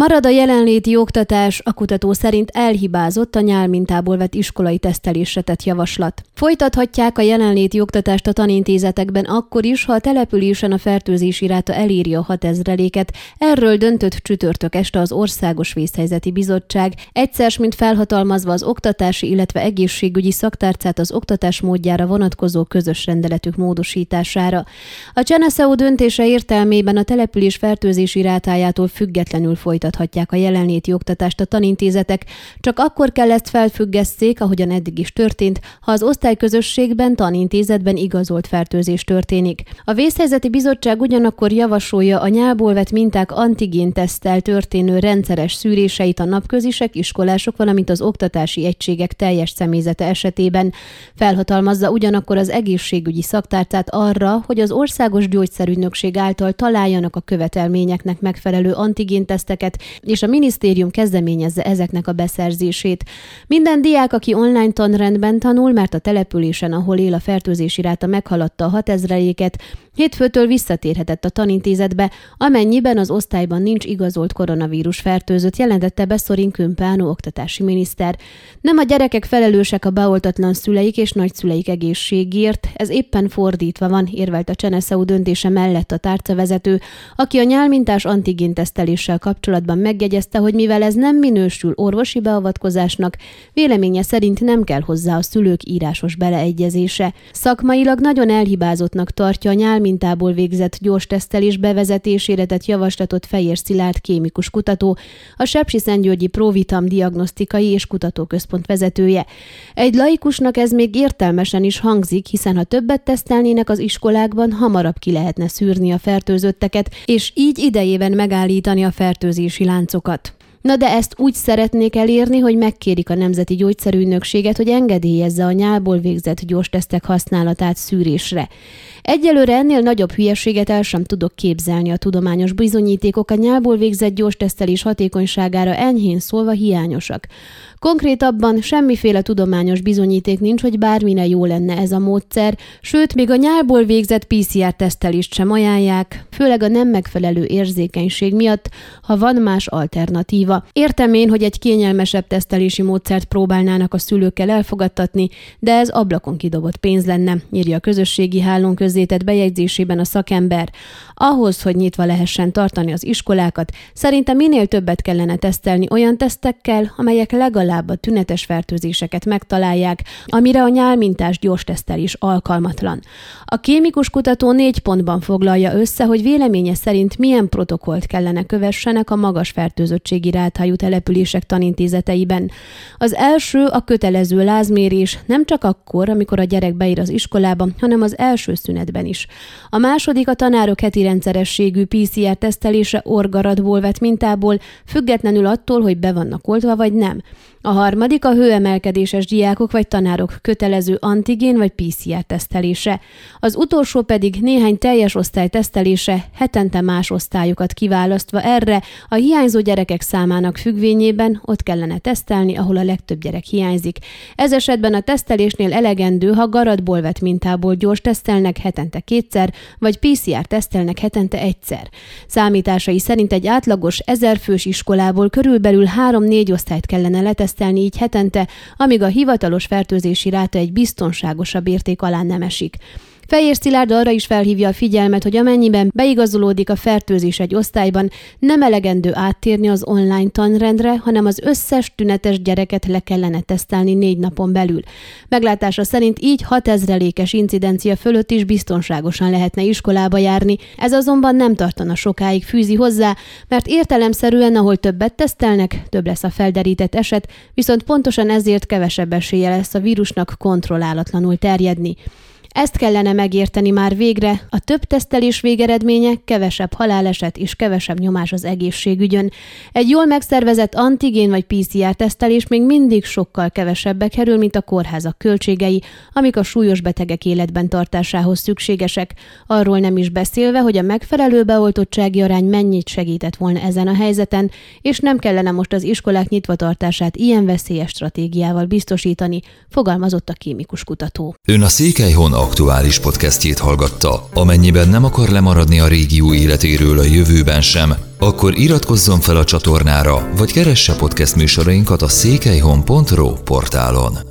Marad a jelenléti oktatás, a kutató szerint elhibázott a nyálmintából vett iskolai tesztelésre tett javaslat. Folytathatják a jelenléti oktatást a tanintézetekben akkor is, ha a településen a fertőzési ráta eléri a 6000-eléket. Erről döntött csütörtök este az Országos Vészhelyzeti Bizottság, egyszer, mint felhatalmazva az oktatási, illetve egészségügyi szaktárcát az oktatás módjára vonatkozó közös rendeletük módosítására. A Cseneszeu döntése értelmében a település fertőzési rátájától függetlenül folytat folytathatják a jelenléti oktatást a tanintézetek, csak akkor kell ezt felfüggesszék, ahogyan eddig is történt, ha az osztályközösségben, tanintézetben igazolt fertőzés történik. A Vészhelyzeti Bizottság ugyanakkor javasolja a nyából vett minták antigén tesztel történő rendszeres szűréseit a napközisek, iskolások, valamint az oktatási egységek teljes személyzete esetében. Felhatalmazza ugyanakkor az egészségügyi szaktárcát arra, hogy az országos gyógyszerügynökség által találjanak a követelményeknek megfelelő antigénteszteket, ezeket, és a minisztérium kezdeményezze ezeknek a beszerzését. Minden diák, aki online tanrendben tanul, mert a településen, ahol él a fertőzési ráta meghaladta a 6000-éket, hétfőtől visszatérhetett a tanintézetbe, amennyiben az osztályban nincs igazolt koronavírus fertőzött, jelentette be Szorin Kümpánó oktatási miniszter. Nem a gyerekek felelősek a beoltatlan szüleik és nagyszüleik egészségért, ez éppen fordítva van, érvelt a Cseneszeu döntése mellett a tárcavezető, aki a nyálmintás antigénteszteléssel kapcsolatban kapcsolatban megjegyezte, hogy mivel ez nem minősül orvosi beavatkozásnak, véleménye szerint nem kell hozzá a szülők írásos beleegyezése. Szakmailag nagyon elhibázottnak tartja a nyálmintából végzett gyors tesztelés bevezetésére tett javaslatot Fejér Szilárd kémikus kutató, a Sepsi Szentgyörgyi Provitam diagnosztikai és kutatóközpont vezetője. Egy laikusnak ez még értelmesen is hangzik, hiszen ha többet tesztelnének az iskolákban, hamarabb ki lehetne szűrni a fertőzötteket, és így idejében megállítani a fertőzés ellátási láncokat. Na de ezt úgy szeretnék elérni, hogy megkérik a Nemzeti Gyógyszerügynökséget, hogy engedélyezze a nyálból végzett gyors tesztek használatát szűrésre. Egyelőre ennél nagyobb hülyeséget el sem tudok képzelni a tudományos bizonyítékok a nyálból végzett gyors tesztelés hatékonyságára enyhén szólva hiányosak. Konkrétabban semmiféle tudományos bizonyíték nincs, hogy bármine jó lenne ez a módszer, sőt, még a nyálból végzett PCR-tesztelést sem ajánlják, főleg a nem megfelelő érzékenység miatt, ha van más alternatíva. Értem én, hogy egy kényelmesebb tesztelési módszert próbálnának a szülőkkel elfogadtatni, de ez ablakon kidobott pénz lenne, írja a közösségi hálón közzétett bejegyzésében a szakember. Ahhoz, hogy nyitva lehessen tartani az iskolákat, szerintem minél többet kellene tesztelni olyan tesztekkel, amelyek legalább a tünetes fertőzéseket megtalálják, amire a nyálmintás gyors tesztelés alkalmatlan. A kémikus kutató négy pontban foglalja össze, hogy véleménye szerint milyen protokollt kellene kövessenek a magas fertőzöttségi rátájú települések tanintézeteiben. Az első a kötelező lázmérés nem csak akkor, amikor a gyerek beír az iskolába, hanem az első szünetben is. A második a tanárok heti rendszerességű PCR tesztelése orgaradból vett mintából, függetlenül attól, hogy be vannak oltva vagy nem. A harmadik a hőemelkedéses diákok vagy tanárok kötelező antigén vagy PCR tesztelése. Az utolsó pedig néhány teljes osztály tesztelése, hetente más osztályokat kiválasztva erre, a hiányzó gyerekek számának függvényében ott kellene tesztelni, ahol a legtöbb gyerek hiányzik. Ez esetben a tesztelésnél elegendő, ha garatból vett mintából gyors tesztelnek hetente kétszer, vagy PCR tesztelnek hetente egyszer. Számításai szerint egy átlagos ezerfős iskolából körülbelül 3-4 osztályt kellene letesztelni, tesztelni így hetente, amíg a hivatalos fertőzési ráta egy biztonságosabb érték alá nem esik. Fejér Szilárd arra is felhívja a figyelmet, hogy amennyiben beigazolódik a fertőzés egy osztályban, nem elegendő áttérni az online tanrendre, hanem az összes tünetes gyereket le kellene tesztelni négy napon belül. Meglátása szerint így 6000-lékes incidencia fölött is biztonságosan lehetne iskolába járni, ez azonban nem tartana sokáig fűzi hozzá, mert értelemszerűen, ahol többet tesztelnek, több lesz a felderített eset, viszont pontosan ezért kevesebb esélye lesz a vírusnak kontrollálatlanul terjedni. Ezt kellene megérteni már végre, a több tesztelés végeredménye kevesebb haláleset és kevesebb nyomás az egészségügyön. Egy jól megszervezett antigén vagy PCR tesztelés még mindig sokkal kevesebbe kerül, mint a kórházak költségei, amik a súlyos betegek életben tartásához szükségesek. Arról nem is beszélve, hogy a megfelelő beoltottsági arány mennyit segített volna ezen a helyzeten, és nem kellene most az iskolák nyitvatartását ilyen veszélyes stratégiával biztosítani, fogalmazott a kémikus kutató. Ön a Székelyhon aktuális podcastjét hallgatta. Amennyiben nem akar lemaradni a régió életéről a jövőben sem, akkor iratkozzon fel a csatornára, vagy keresse podcast műsorainkat a székelyhon.pro portálon.